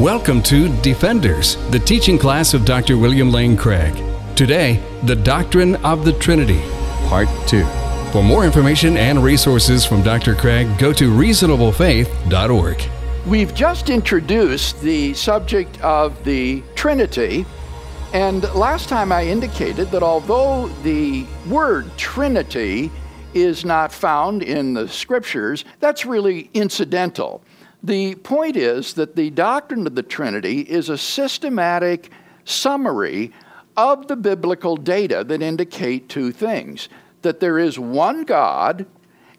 Welcome to Defenders, the teaching class of Dr. William Lane Craig. Today, the Doctrine of the Trinity, Part 2. For more information and resources from Dr. Craig, go to reasonablefaith.org. We've just introduced the subject of the Trinity, and last time I indicated that although the word Trinity is not found in the scriptures, that's really incidental. The point is that the doctrine of the Trinity is a systematic summary of the biblical data that indicate two things that there is one God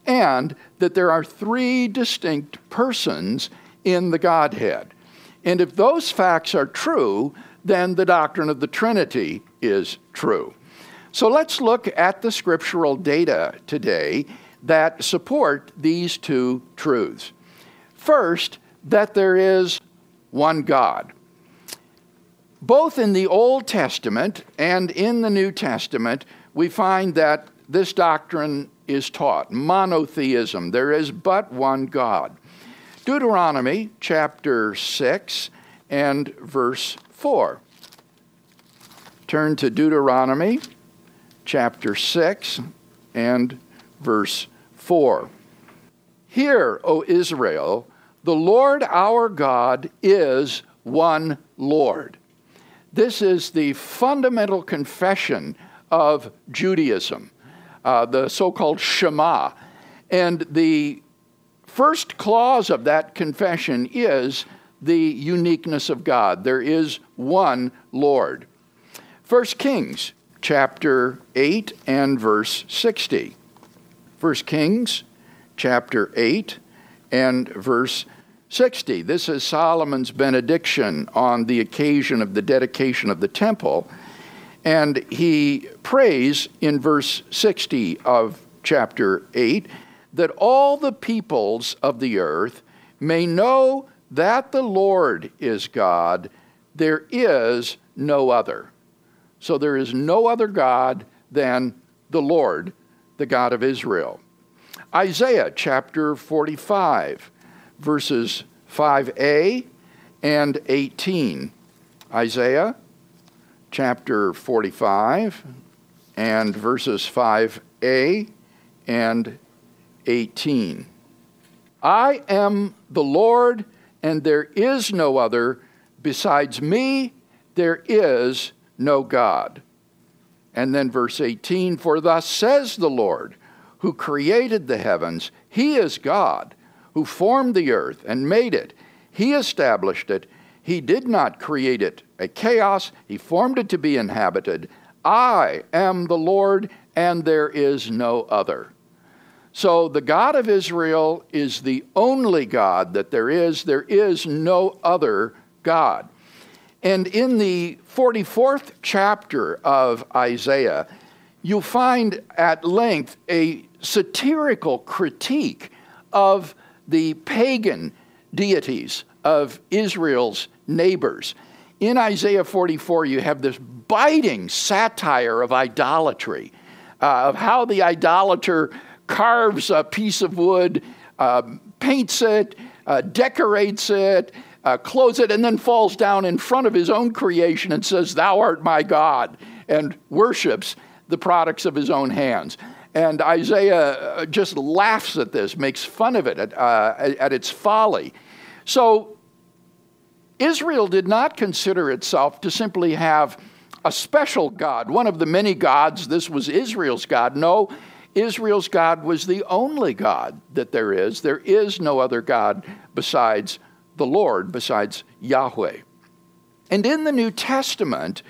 and that there are three distinct persons in the Godhead. And if those facts are true, then the doctrine of the Trinity is true. So let's look at the scriptural data today that support these two truths. First, that there is one God. Both in the Old Testament and in the New Testament, we find that this doctrine is taught monotheism. There is but one God. Deuteronomy chapter 6 and verse 4. Turn to Deuteronomy chapter 6 and verse 4. Hear, O Israel, the Lord our God is one Lord. This is the fundamental confession of Judaism, uh, the so called Shema. And the first clause of that confession is the uniqueness of God. There is one Lord. 1 Kings chapter 8 and verse 60. 1 Kings chapter 8 and verse 60. This is Solomon's benediction on the occasion of the dedication of the temple. And he prays in verse 60 of chapter 8 that all the peoples of the earth may know that the Lord is God, there is no other. So there is no other God than the Lord, the God of Israel. Isaiah chapter 45, verses 5a and 18. Isaiah chapter 45 and verses 5a and 18. I am the Lord, and there is no other. Besides me, there is no God. And then verse 18 For thus says the Lord, who created the heavens, He is God, who formed the earth and made it. He established it. He did not create it a chaos, He formed it to be inhabited. I am the Lord, and there is no other. So the God of Israel is the only God that there is. There is no other God. And in the 44th chapter of Isaiah, you'll find at length a satirical critique of the pagan deities of Israel's neighbors. In Isaiah 44, you have this biting satire of idolatry, uh, of how the idolater carves a piece of wood, uh, paints it, uh, decorates it, uh, clothes it, and then falls down in front of his own creation and says, Thou art my God, and worships the products of his own hands. And Isaiah uh, just laughs at this, makes fun of it at, uh, at its folly. So Israel did not consider itself to simply have a special God, one of the many gods. This was Israel's God. No, Israel's God was the only God that there is. There is no other God besides the Lord, besides Yahweh. And in the New Testament,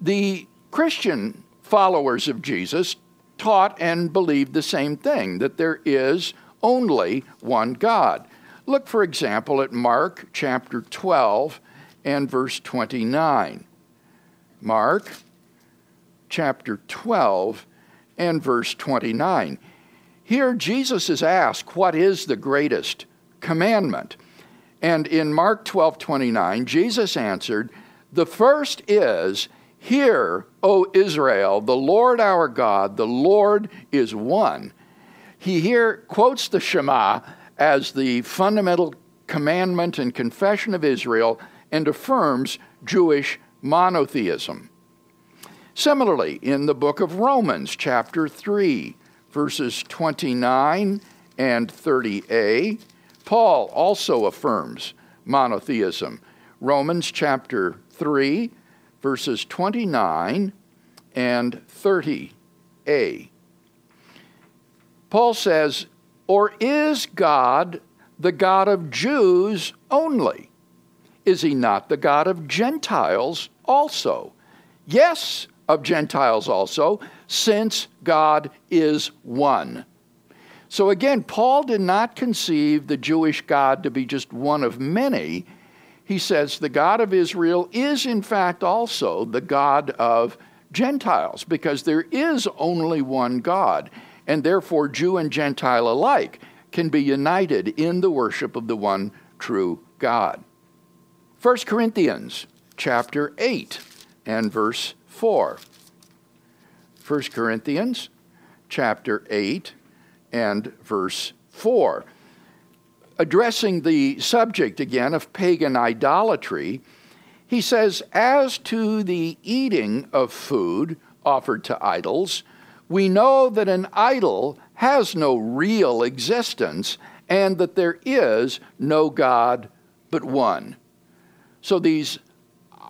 the Christian followers of Jesus taught and believed the same thing that there is only one God. Look, for example, at Mark chapter 12 and verse 29. Mark chapter 12 and verse 29. Here, Jesus is asked, What is the greatest commandment? And in Mark 12 29, Jesus answered, The first is, Hear, O Israel, the Lord our God, the Lord is one. He here quotes the Shema as the fundamental commandment and confession of Israel, and affirms Jewish monotheism. Similarly, in the book of Romans, chapter 3, verses 29 and 30a, Paul also affirms monotheism. Romans chapter 3, verses 29 and 30a. Paul says, Or is God the God of Jews only? Is he not the God of Gentiles also? Yes, of Gentiles also, since God is one. So again, Paul did not conceive the Jewish God to be just one of many. He says the God of Israel is, in fact, also the God of Gentiles, because there is only one God, and therefore Jew and Gentile alike can be united in the worship of the one true God. 1 Corinthians chapter 8 and verse 4. 1 Corinthians chapter 8 and verse 4. Addressing the subject again of pagan idolatry, he says, As to the eating of food offered to idols, we know that an idol has no real existence and that there is no God but one. So these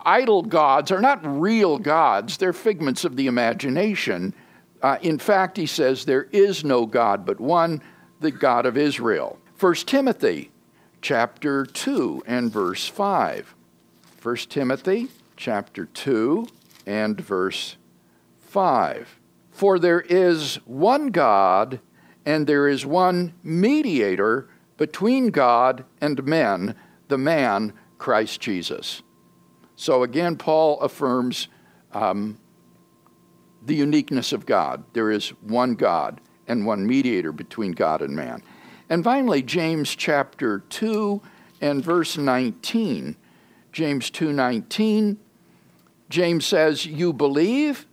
idol gods are not real gods, they're figments of the imagination. Uh, in fact, he says there is no God but one, the God of Israel. 1 Timothy chapter 2 and verse 5. 1 Timothy chapter 2 and verse 5. For there is one God, and there is one mediator between God and men, the man Christ Jesus. So again, Paul affirms um, the uniqueness of God. There is one God and one mediator between God and man. And finally, James chapter 2 and verse 19. James 2:19 James says, "You believe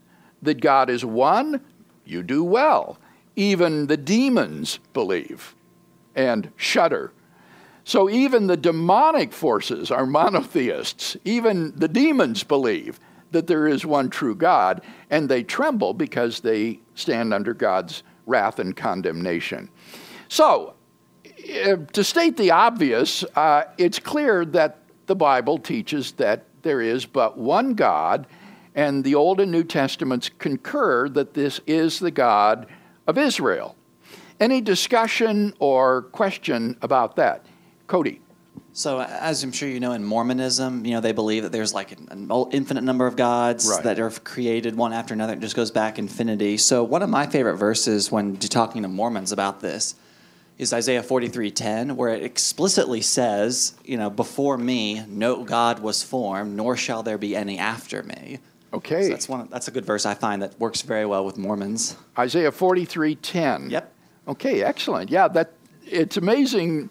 that God is one, you do well. Even the demons believe and shudder." So even the demonic forces are monotheists. Even the demons believe that there is one true God, and they tremble because they stand under God's wrath and condemnation. So, to state the obvious, uh, it's clear that the Bible teaches that there is but one God, and the Old and New Testaments concur that this is the God of Israel. Any discussion or question about that? Cody. So, as I'm sure you know, in Mormonism, you know they believe that there's like an infinite number of gods right. that are created one after another. It just goes back infinity. So, one of my favorite verses when talking to Mormons about this is Isaiah 43:10, where it explicitly says, you know, before me no God was formed, nor shall there be any after me. Okay. So that's one. That's a good verse I find that works very well with Mormons. Isaiah 43:10. Yep. Okay, excellent. Yeah, that it's amazing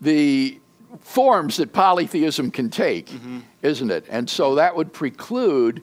the forms that polytheism can take, mm-hmm. isn't it? And so that would preclude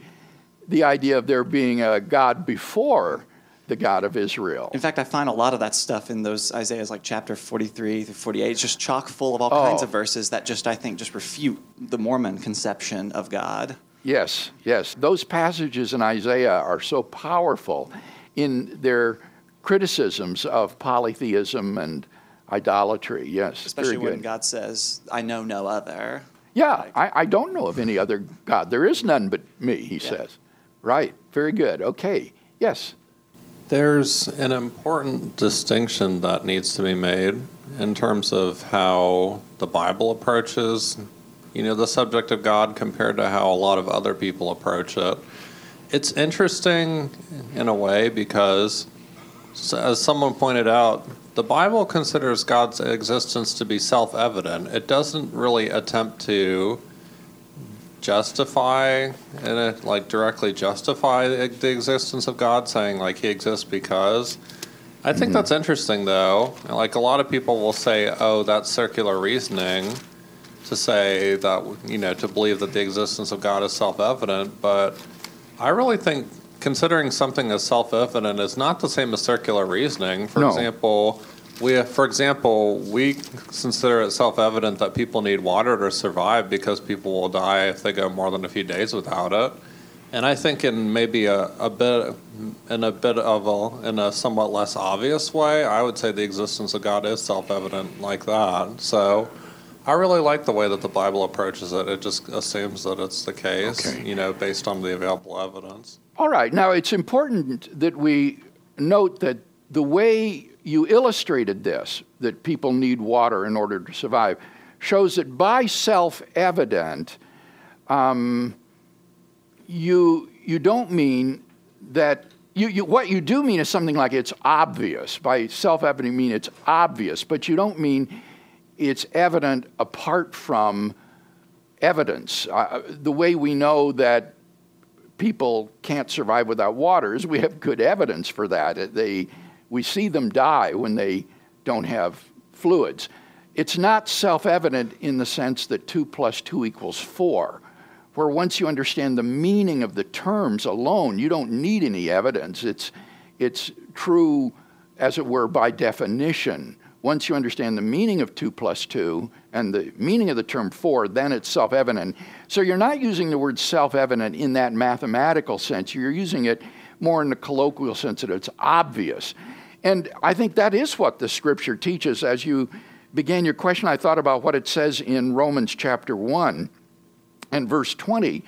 the idea of there being a God before the God of Israel. In fact, I find a lot of that stuff in those Isaiahs, like chapter 43 through 48. It's just chock full of all oh. kinds of verses that just, I think, just refute the Mormon conception of God. Yes, yes. Those passages in Isaiah are so powerful in their criticisms of polytheism and Idolatry, yes. Especially when God says, I know no other. Yeah, like, I, I, don't know of any other God. There is none but me, he yeah. says. Right, very good. Okay, yes. There's an important distinction that needs to be made in terms of how the Bible approaches, you know, the subject of God compared to how a lot of other people approach it. It's interesting in a way because, as someone pointed out, the Bible considers God's existence to be self evident. It doesn't really attempt to justify and like directly justify the, the, existence of God, saying like he exists because. I think mm-hmm. that's interesting though. Like a lot of people will say, "Oh, that's circular reasoning," to say that you know to believe that the existence of God is self-evident. But I really think considering something as self-evident is not the same as circular reasoning. For no. example, we, for example, we consider it self-evident that people need water to survive because people will die if they go more than a few days without it. And I think in maybe a, a bit, in a bit of a, in a somewhat less obvious way, I would say the existence of God is self-evident like that. So, I really like the way that the Bible approaches it. It just assumes that it's the case, Okay. you know, based on the available evidence. All right. Now, it's important that we note that the way you illustrated this, that people need water in order to survive, shows that by self evident, um, you, you don't mean that. You, you, what you do mean is something like it's obvious. By self evident, you mean it's obvious, but you don't mean it's evident apart from evidence. Uh, the way we know that people can't survive without water is we have good evidence for that. They, we see them die when they don't have fluids. It's not self evident in the sense that 2 plus 2 equals 4, where once you understand the meaning of the terms alone, you don't need any evidence. It's, it's true, as it were, by definition. Once you understand the meaning of 2 plus 2 and the meaning of the term 4, then it's self evident. So you're not using the word self evident in that mathematical sense. You're using it more in the colloquial sense that it's obvious. And I think that is what the scripture teaches. As you began your question, I thought about what it says in Romans chapter 1 and verse 20.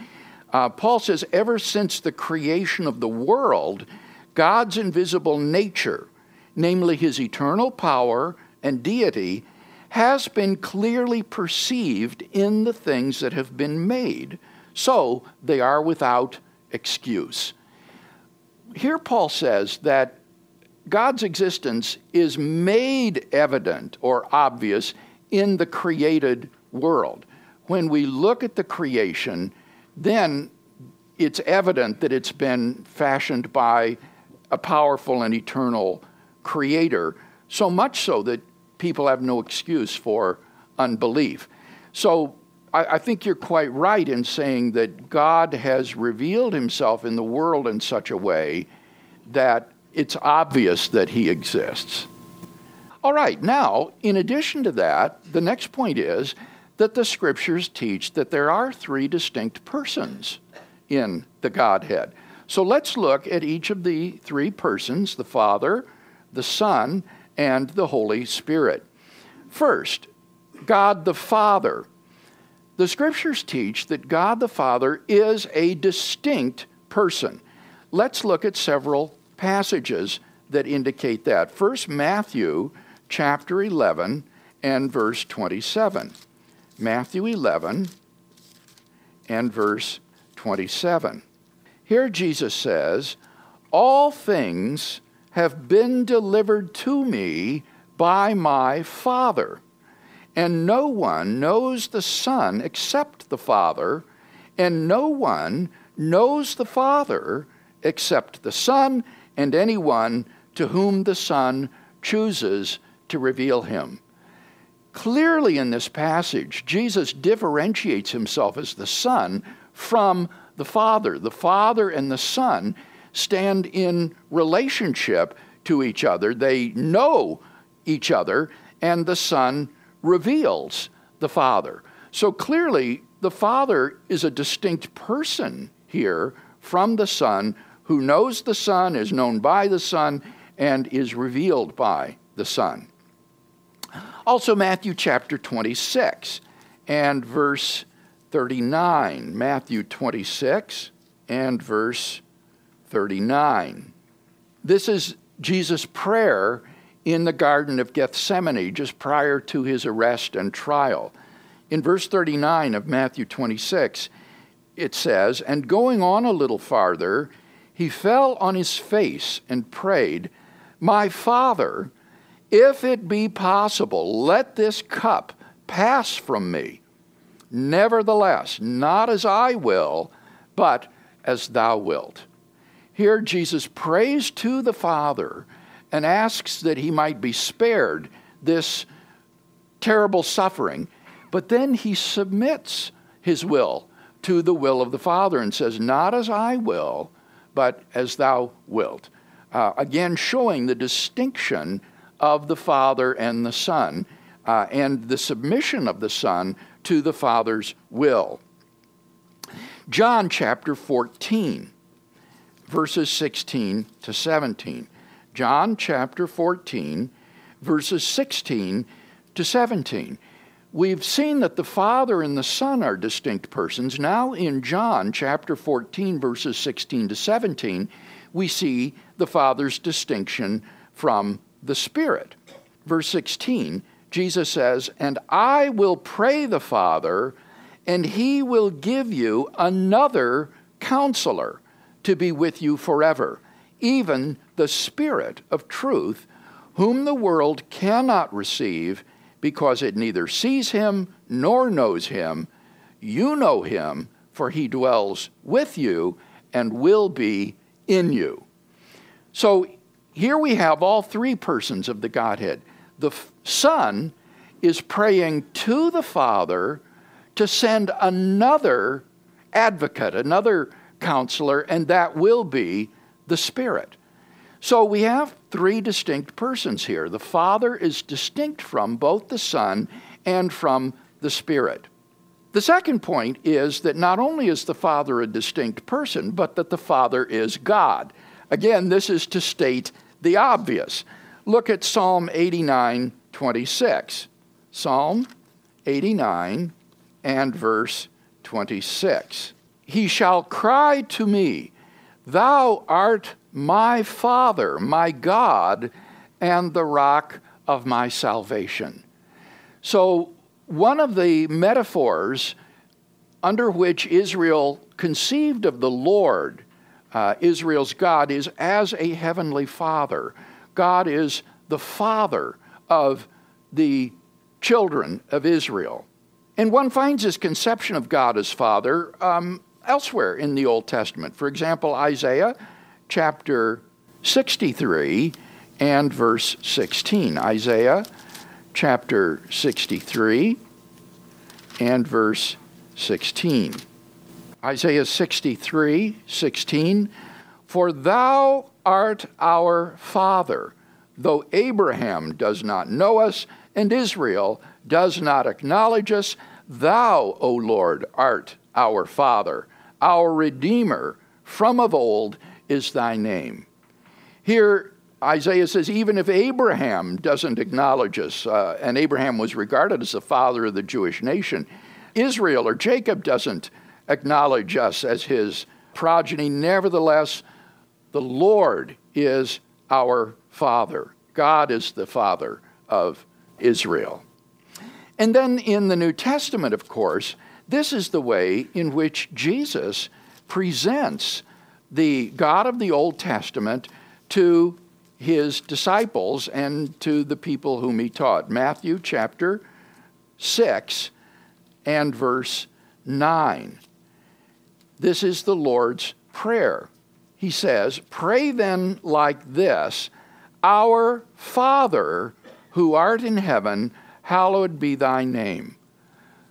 Uh, Paul says, Ever since the creation of the world, God's invisible nature, namely his eternal power and deity, has been clearly perceived in the things that have been made. So they are without excuse. Here, Paul says that God's existence is made evident or obvious in the created world. When we look at the creation, then it's evident that it's been fashioned by a powerful and eternal creator, so much so that people have no excuse for unbelief. So I, I, think you're quite right in saying that God has revealed himself in the world in such a way that it's obvious that he exists. All right, now, in addition to that, the next point is that the scriptures teach that there are three distinct persons in the Godhead. So let's look at each of the three persons the Father, the Son, and the Holy Spirit. First, God the Father. The scriptures teach that God the Father is a distinct person. Let's look at several passages that indicate that. First, Matthew chapter 11 and verse 27. Matthew 11 and verse 27. Here Jesus says, All things have been delivered to me by my Father. And no one knows the Son except the Father, and no one knows the Father except the Son and anyone to whom the Son chooses to reveal him. Clearly, in this passage, Jesus differentiates himself as the Son from the Father. The Father and the Son stand in relationship to each other, they know each other, and the Son reveals the Father. So clearly, the Father is a distinct person here from the Son who knows the Son, is known by the Son, and is revealed by the Son. Also, Matthew chapter 26 and verse 39. Matthew 26 and verse 39. This is Jesus' prayer in the Garden of Gethsemane just prior to his arrest and trial. In verse 39 of Matthew 26, it says, And going on a little farther, he fell on his face and prayed, My Father, if it be possible, let this cup pass from me. Nevertheless, not as I will, but as thou wilt. Here, Jesus prays to the Father and asks that he might be spared this terrible suffering, but then he submits his will to the will of the Father and says, Not as I will, but as thou wilt. Uh, again, showing the distinction of the Father and the Son, uh, and the submission of the Son to the Father's will. John chapter 14, verses 16 to 17. John chapter 14, verses 16 to 17. We've seen that the Father and the Son are distinct persons. Now, in John chapter 14, verses 16 to 17, we see the Father's distinction from the Spirit. Verse 16, Jesus says, And I will pray the Father, and he will give you another counselor to be with you forever, even the Spirit of truth, whom the world cannot receive because it neither sees him nor knows him. You know him, for he dwells with you and will be in you. So here we have all three persons of the Godhead. The Son is praying to the Father to send another advocate, another counselor, and that will be the Spirit. So we have three distinct persons here. The Father is distinct from both the Son and from the Spirit. The second point is that not only is the Father a distinct person, but that the Father is God. Again, this is to state the obvious. Look at Psalm 89 26. Psalm 89 and verse 26. He shall cry to me, Thou art my Father, my God, and the rock of my salvation. So, one of the metaphors under which Israel conceived of the Lord, uh, Israel's God, is as a heavenly Father. God is the Father of the children of Israel. And one finds this conception of God as Father um, elsewhere in the Old Testament. For example, Isaiah chapter 63 and verse 16. Isaiah chapter 63 and verse 16. Isaiah 63 16. For thou art our Father, though Abraham does not know us and Israel does not acknowledge us, thou, O Lord, art our Father, our Redeemer from of old is thy name. Here, Isaiah says, even if Abraham doesn't acknowledge us, uh, and Abraham was regarded as the father of the Jewish nation, Israel or Jacob doesn't acknowledge us as his progeny, nevertheless, the Lord is our Father. God is the Father of Israel. And then in the New Testament, of course, this is the way in which Jesus presents the God of the Old Testament to his disciples and to the people whom he taught. Matthew chapter 6 and verse 9. This is the Lord's Prayer. He says, Pray then like this Our Father who art in heaven, hallowed be thy name.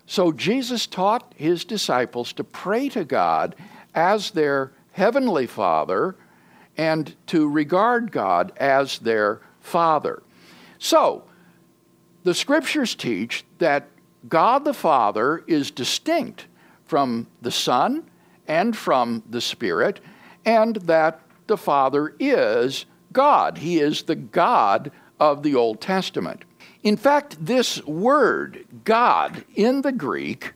So Jesus taught his disciples to pray to God as their heavenly Father and to regard God as their Father. So, the scriptures teach that God the Father is distinct from the Son and from the Spirit, and that the Father is God. He is the God of the Old Testament. In fact, this word, God, in the Greek,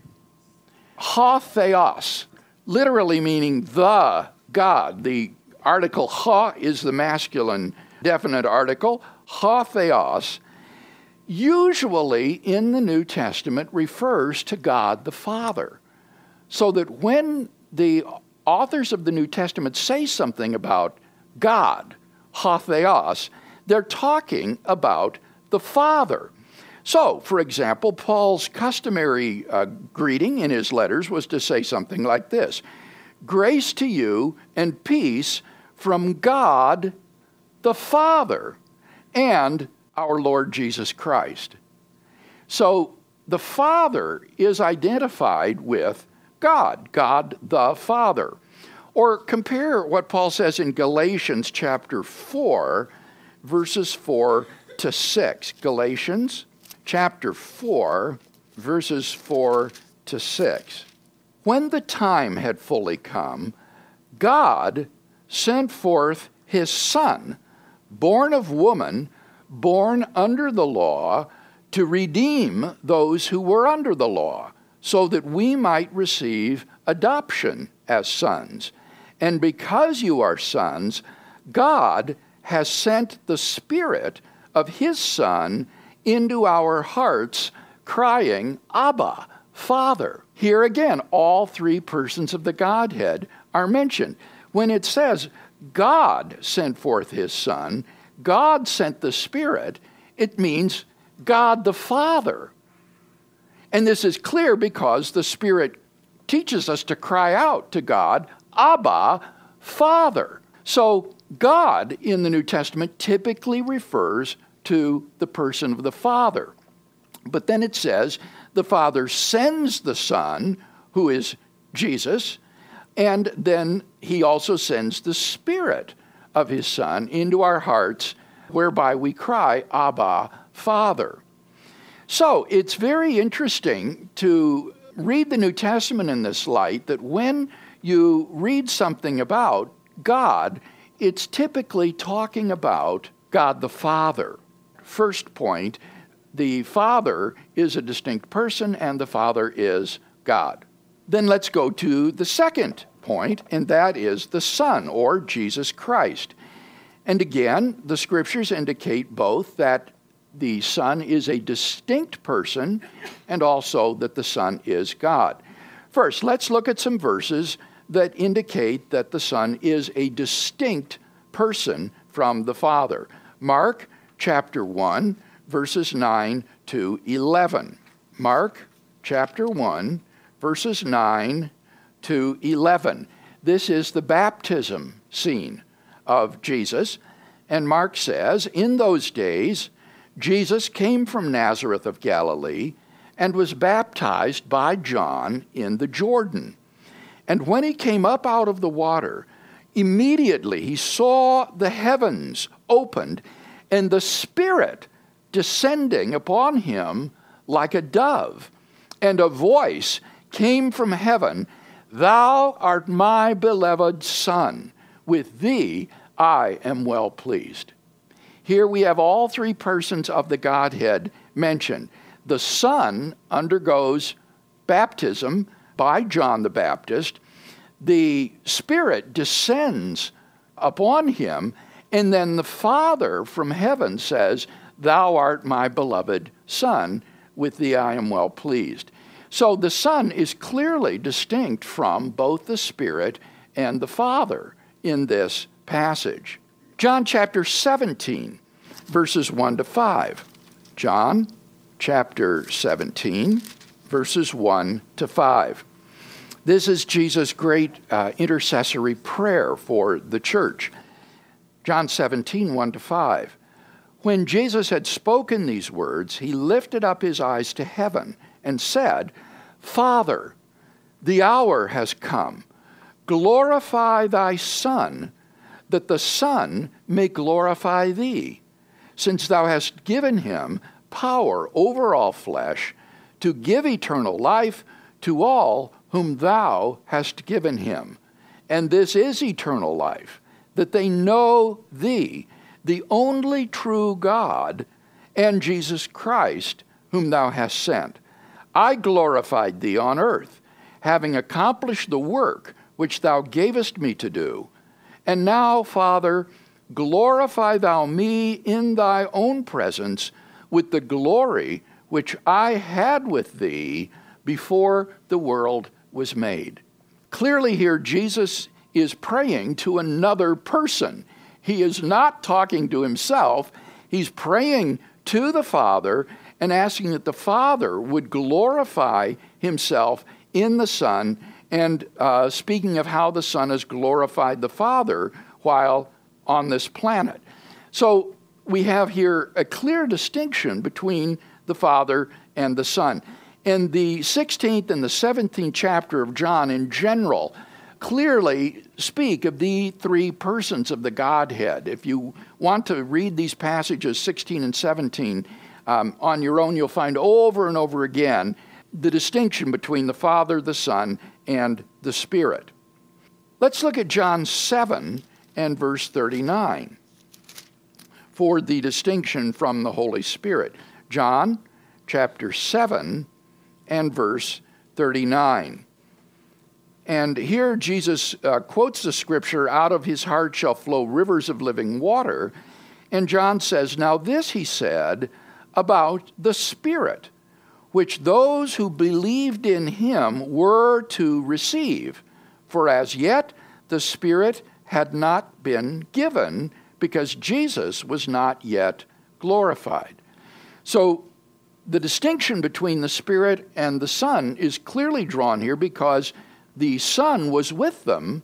ho theos, literally meaning the God. The article ho is the masculine definite article. Ho theos usually in the New Testament refers to God the Father. So that when the authors of the New Testament say something about God, ho theos, they're talking about the Father. So, for example, Paul's customary uh, greeting in his letters was to say something like this Grace to you and peace from God the Father and our Lord Jesus Christ. So, the Father is identified with God, God the Father. Or compare what Paul says in Galatians chapter 4 verses 4 to 6. Galatians chapter 4, verses 4 to 6. When the time had fully come, God sent forth his Son, born of woman, born under the law, to redeem those who were under the law, so that we might receive adoption as sons. And because you are sons, God has sent the Spirit of His Son into our hearts, crying, Abba, Father. Here again, all three persons of the Godhead are mentioned. When it says God sent forth His Son, God sent the Spirit, it means God the Father. And this is clear because the Spirit teaches us to cry out to God, Abba, Father. So, God in the New Testament typically refers to the person of the Father. But then it says the Father sends the Son, who is Jesus, and then he also sends the Spirit of his Son into our hearts, whereby we cry, Abba, Father. So it's very interesting to read the New Testament in this light that when you read something about God, it's typically talking about God the Father. First point the Father is a distinct person and the Father is God. Then let's go to the second point, and that is the Son or Jesus Christ. And again, the scriptures indicate both that the Son is a distinct person and also that the Son is God. First, let's look at some verses that indicate that the Son is a distinct person from the Father. Mark chapter 1, verses 9 to 11. Mark chapter 1, verses 9 to 11. This is the baptism scene of Jesus. And Mark says, In those days, Jesus came from Nazareth of Galilee and was baptized by John in the Jordan. And when he came up out of the water, immediately he saw the heavens opened and the Spirit descending upon him like a dove. And a voice came from heaven Thou art my beloved Son, with thee I am well pleased. Here we have all three persons of the Godhead mentioned. The Son undergoes baptism by John the Baptist, the Spirit descends upon him, and then the Father from heaven says, Thou art my beloved Son, with thee I am well pleased. So the Son is clearly distinct from both the Spirit and the Father in this passage. John chapter 17, verses 1 to 5. John chapter 17, verses 1 to 5. This is Jesus' great uh, intercessory prayer for the church. John 17, 1 to 5. When Jesus had spoken these words, he lifted up his eyes to heaven and said, Father, the hour has come. Glorify thy Son that the Son may glorify thee, since thou hast given him power over all flesh to give eternal life to all whom thou hast given him. And this is eternal life, that they know thee, the only true God, and Jesus Christ, whom thou hast sent. I glorified thee on earth, having accomplished the work which thou gavest me to do. And now, Father, glorify thou me in thy own presence with the glory which I had with thee before the world was made. Clearly, here, Jesus is praying to another person. He is not talking to himself, he's praying to the Father and asking that the Father would glorify himself in the Son and uh, speaking of how the Son has glorified the Father while on this planet. So we have here a clear distinction between the Father and the Son. In the 16th and the 17th chapter of John in general clearly speak of the three persons of the Godhead. If you want to read these passages 16 and 17 um, on your own, you'll find over and over again the distinction between the Father, the Son, and the Spirit. Let's look at John 7 and verse 39 for the distinction from the Holy Spirit. John chapter 7 and verse 39. And here Jesus uh, quotes the scripture, out of his heart shall flow rivers of living water. And John says, Now this he said about the Spirit, which those who believed in him were to receive. For as yet the Spirit had not been given, because Jesus was not yet glorified. So the distinction between the Spirit and the Son is clearly drawn here because the Son was with them,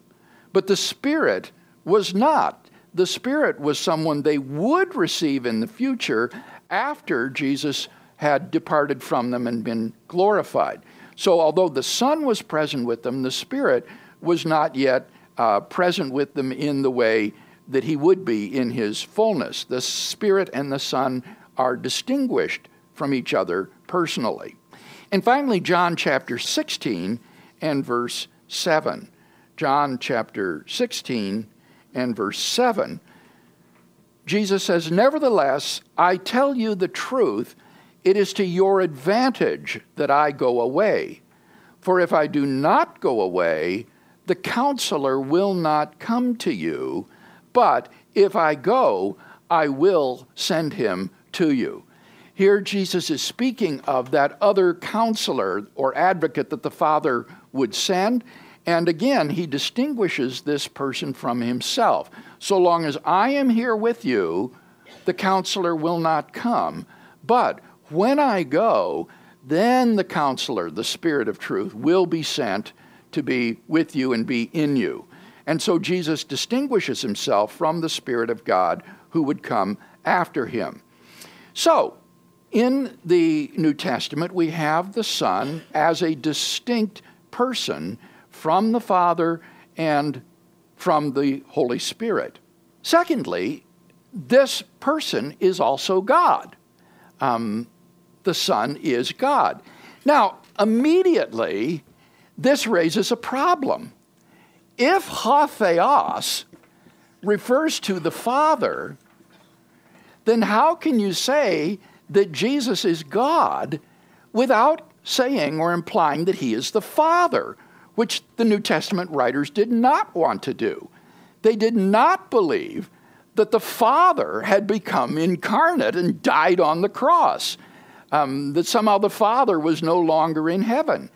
but the Spirit was not. The Spirit was someone they would receive in the future after Jesus had departed from them and been glorified. So, although the Son was present with them, the Spirit was not yet uh, present with them in the way that he would be in his fullness. The Spirit and the Son are distinguished from each other personally. And finally, John chapter 16 and verse 7. John chapter 16 and verse 7. Jesus says, Nevertheless, I tell you the truth, it is to your advantage that I go away. For if I do not go away, the counselor will not come to you, but if I go, I will send him to you. Here, Jesus is speaking of that other counselor or advocate that the Father would send. And again, he distinguishes this person from himself. So long as I am here with you, the counselor will not come. But when I go, then the counselor, the Spirit of truth, will be sent to be with you and be in you. And so Jesus distinguishes himself from the Spirit of God who would come after him. So, in the New Testament, we have the Son as a distinct person from the Father and from the Holy Spirit. Secondly, this person is also God. Um, the Son is God. Now, immediately, this raises a problem. If ho theos refers to the Father, then how can you say that Jesus is God without saying or implying that he is the Father, which the New Testament writers did not want to do. They did not believe that the Father had become incarnate and died on the cross, um, that somehow the Father was no longer in heaven.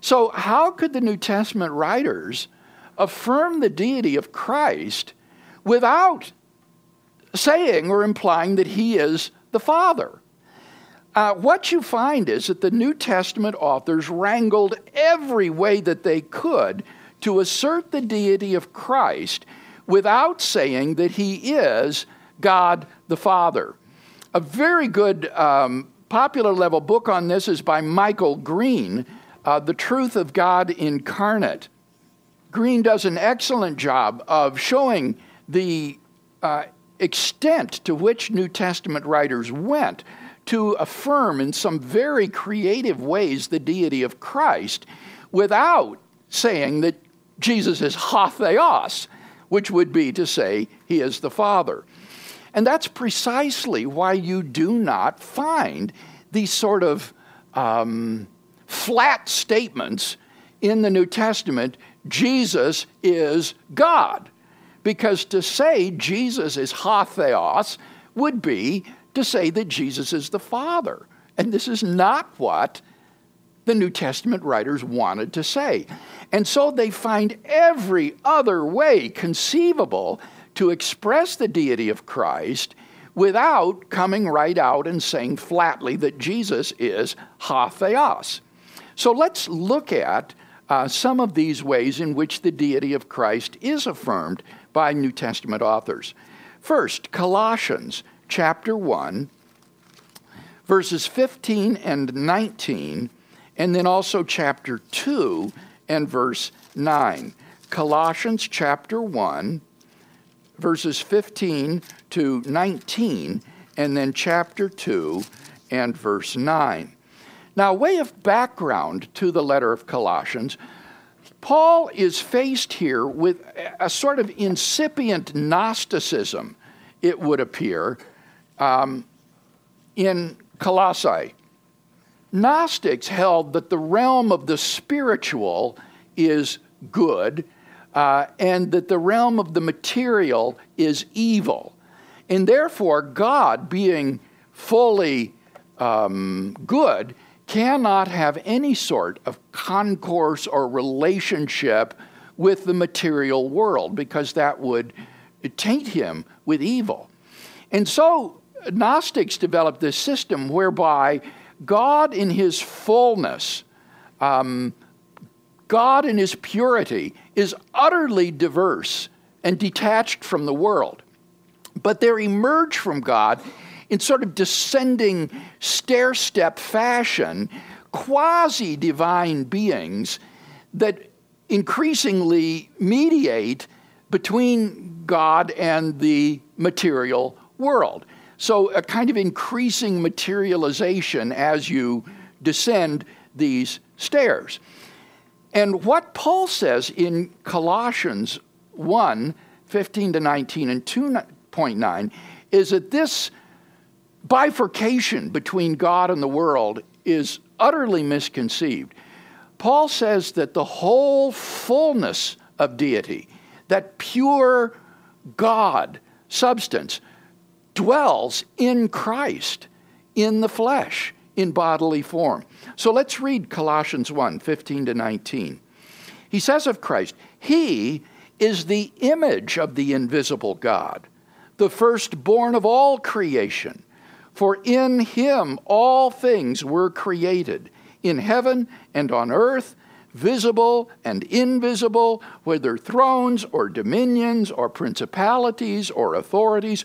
So, how could the New Testament writers affirm the deity of Christ without saying or implying that he is the Father? Uh, what you find is that the New Testament authors wrangled every way that they could to assert the deity of Christ without saying that he is God the Father. A very good um, popular level book on this is by Michael Green, uh, The Truth of God Incarnate. Green does an excellent job of showing the uh, extent to which New Testament writers went to affirm in some very creative ways the deity of Christ without saying that Jesus is ho theos, which would be to say he is the Father. And that's precisely why you do not find these sort of um, flat statements in the New Testament Jesus is God. Because to say Jesus is ho theos would be to say that Jesus is the Father. And this is not what the New Testament writers wanted to say. And so they find every other way conceivable to express the deity of Christ without coming right out and saying flatly that Jesus is ho theos. So let's look at uh, some of these ways in which the deity of Christ is affirmed by New Testament authors. First, Colossians chapter 1, verses 15 and 19, and then also chapter 2 and verse 9. Colossians chapter 1, verses 15 to 19, and then chapter 2 and verse 9. Now, way of background to the letter of Colossians, Paul is faced here with a sort of incipient Gnosticism, it would appear, um, in Colossae. Gnostics held that the realm of the spiritual is good uh, and that the realm of the material is evil. And therefore, God, being fully um, good, cannot have any sort of concourse or relationship with the material world because that would taint him with evil. And so, Gnostics developed this system whereby God, in his fullness, um, God in his purity, is utterly diverse and detached from the world. But there emerge from God in sort of descending stair step fashion quasi divine beings that increasingly mediate between God and the material world. So, a kind of increasing materialization as you descend these stairs. And what Paul says in Colossians 1 15 to 19 and 2.9 is that this bifurcation between God and the world is utterly misconceived. Paul says that the whole fullness of deity, that pure God substance, dwells in Christ, in the flesh, in bodily form. So let's read Colossians 1 15 to 19. He says of Christ, He is the image of the invisible God, the firstborn of all creation. For in him all things were created, in heaven and on earth, visible and invisible, whether thrones or dominions or principalities or authorities,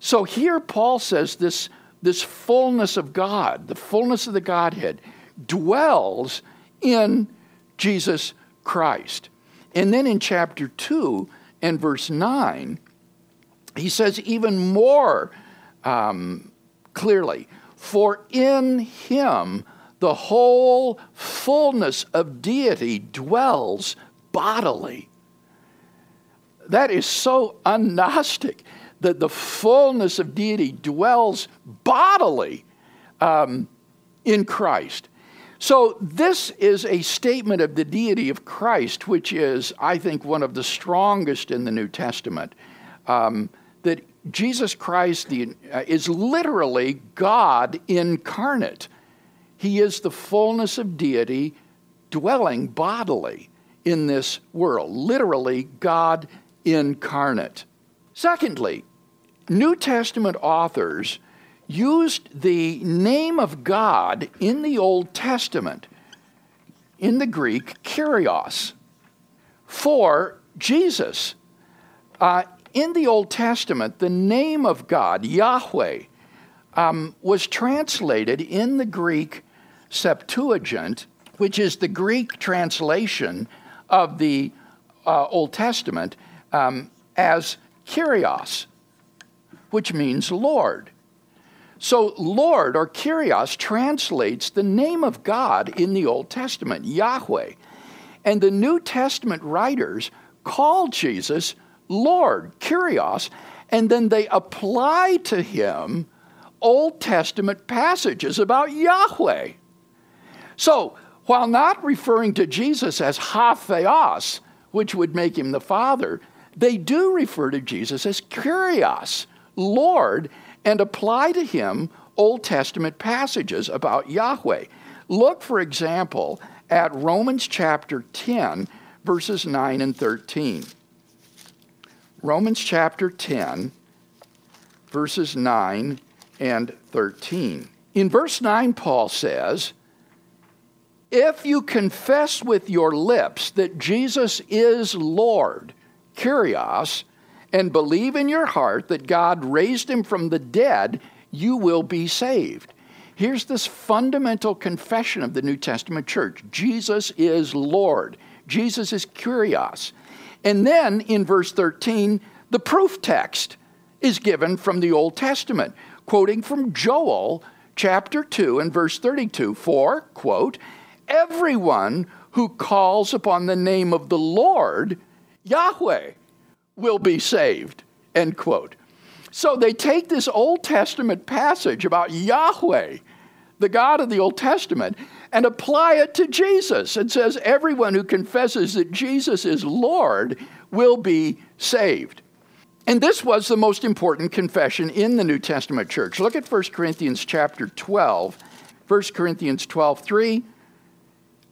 So here Paul says this, this fullness of God, the fullness of the Godhead, dwells in Jesus Christ. And then in chapter 2 and verse 9, he says even more um, clearly. For in him the whole fullness of deity dwells bodily. That is so un-Gnostic that the fullness of deity dwells bodily um, in Christ. So, this is a statement of the deity of Christ, which is, I think, one of the strongest in the New Testament. Um, that Jesus Christ the, uh, is literally God incarnate. He is the fullness of deity dwelling bodily in this world, literally God incarnate. Secondly, New Testament authors used the name of God in the Old Testament, in the Greek, Kyrios, for Jesus. Uh, in the Old Testament, the name of God, Yahweh, um, was translated in the Greek Septuagint, which is the Greek translation of the uh, Old Testament, um, as Kyrios, which means Lord. So, Lord or Kyrios translates the name of God in the Old Testament, Yahweh. And the New Testament writers call Jesus Lord, Kyrios, and then they apply to him Old Testament passages about Yahweh. So, while not referring to Jesus as ho which would make him the Father, they do refer to Jesus as Kyrios, Lord, and apply to him Old Testament passages about Yahweh. Look, for example, at Romans chapter 10, verses 9 and 13. Romans chapter 10, verses 9 and 13. In verse 9, Paul says, If you confess with your lips that Jesus is Lord, Kyrios, and believe in your heart that God raised him from the dead, you will be saved. Here's this fundamental confession of the New Testament church Jesus is Lord, Jesus is Kyrios. And then in verse 13, the proof text is given from the Old Testament, quoting from Joel chapter 2 and verse 32 For, quote, everyone who calls upon the name of the Lord, Yahweh, will be saved, end quote. So they take this Old Testament passage about Yahweh, the God of the Old Testament, and apply it to Jesus and says everyone who confesses that Jesus is Lord will be saved. And this was the most important confession in the New Testament church. Look at 1 Corinthians chapter 12. 1 Corinthians 12, 3.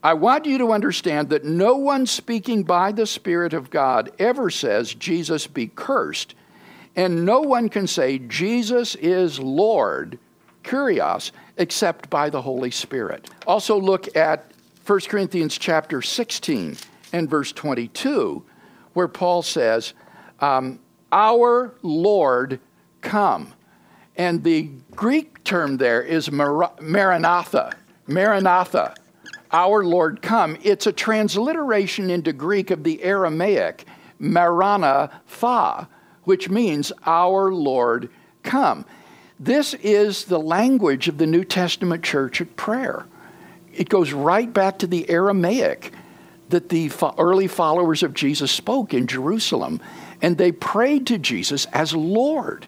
I want you to understand that no one speaking by the Spirit of God ever says, Jesus be cursed. And no one can say, Jesus is Lord, Kyrios, except by the Holy Spirit. Also, look at 1 Corinthians chapter 16 and verse 22, where Paul says, um, Our Lord come. And the Greek term there is Maranatha. Maranatha our Lord come. It's a transliteration into Greek of the Aramaic "Marana Maranatha, which means our Lord come. This is the language of the New Testament church at prayer. It goes right back to the Aramaic that the early followers of Jesus spoke in Jerusalem, and they prayed to Jesus as Lord,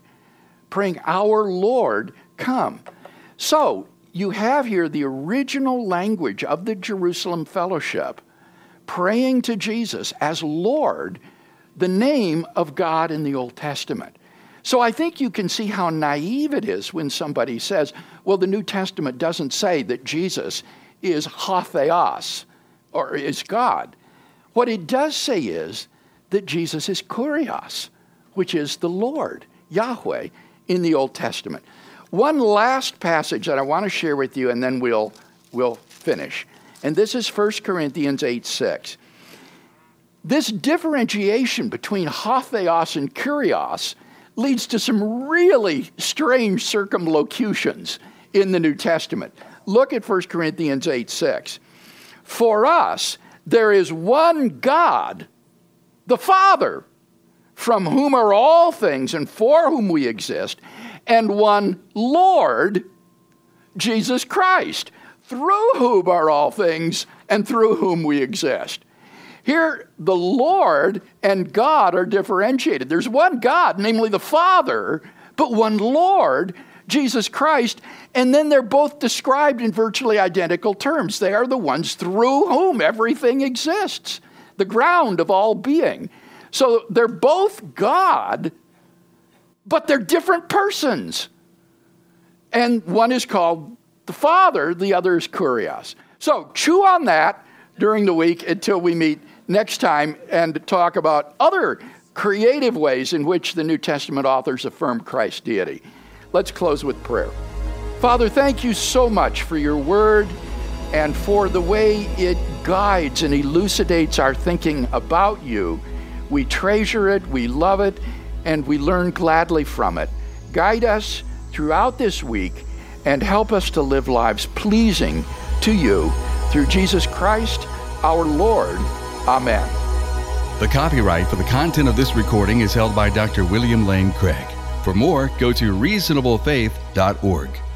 praying, Our Lord, come. So, you have here the original language of the Jerusalem fellowship praying to Jesus as Lord, the name of God in the Old Testament. So I think you can see how naive it is when somebody says, well, the New Testament doesn't say that Jesus is ho theos or is God. What it does say is that Jesus is Kurios, which is the Lord, Yahweh, in the Old Testament. One last passage that I want to share with you, and then we'll, we'll finish. And this is 1 Corinthians 8 6. This differentiation between ho theos and Kurios leads to some really strange circumlocutions in the New Testament. Look at 1 Corinthians 8 6. For us, there is one God, the Father, from whom are all things and for whom we exist, and one Lord, Jesus Christ, through whom are all things and through whom we exist. Here, the Lord and God are differentiated. There's one God, namely the Father, but one Lord, Jesus Christ, and then they're both described in virtually identical terms. They are the ones through whom everything exists, the ground of all being. So they're both God, but they're different persons. And one is called the Father, the other is Kurios. So chew on that during the week until we meet next time and talk about other creative ways in which the New Testament authors affirm Christ's deity. Let's close with prayer. Father, thank you so much for your word and for the way it guides and elucidates our thinking about you. We treasure it, we love it, and we learn gladly from it. Guide us throughout this week and help us to live lives pleasing to you through Jesus Christ our Lord. Amen. The copyright for the content of this recording is held by Dr. William Lane Craig. For more, go to reasonablefaith.org.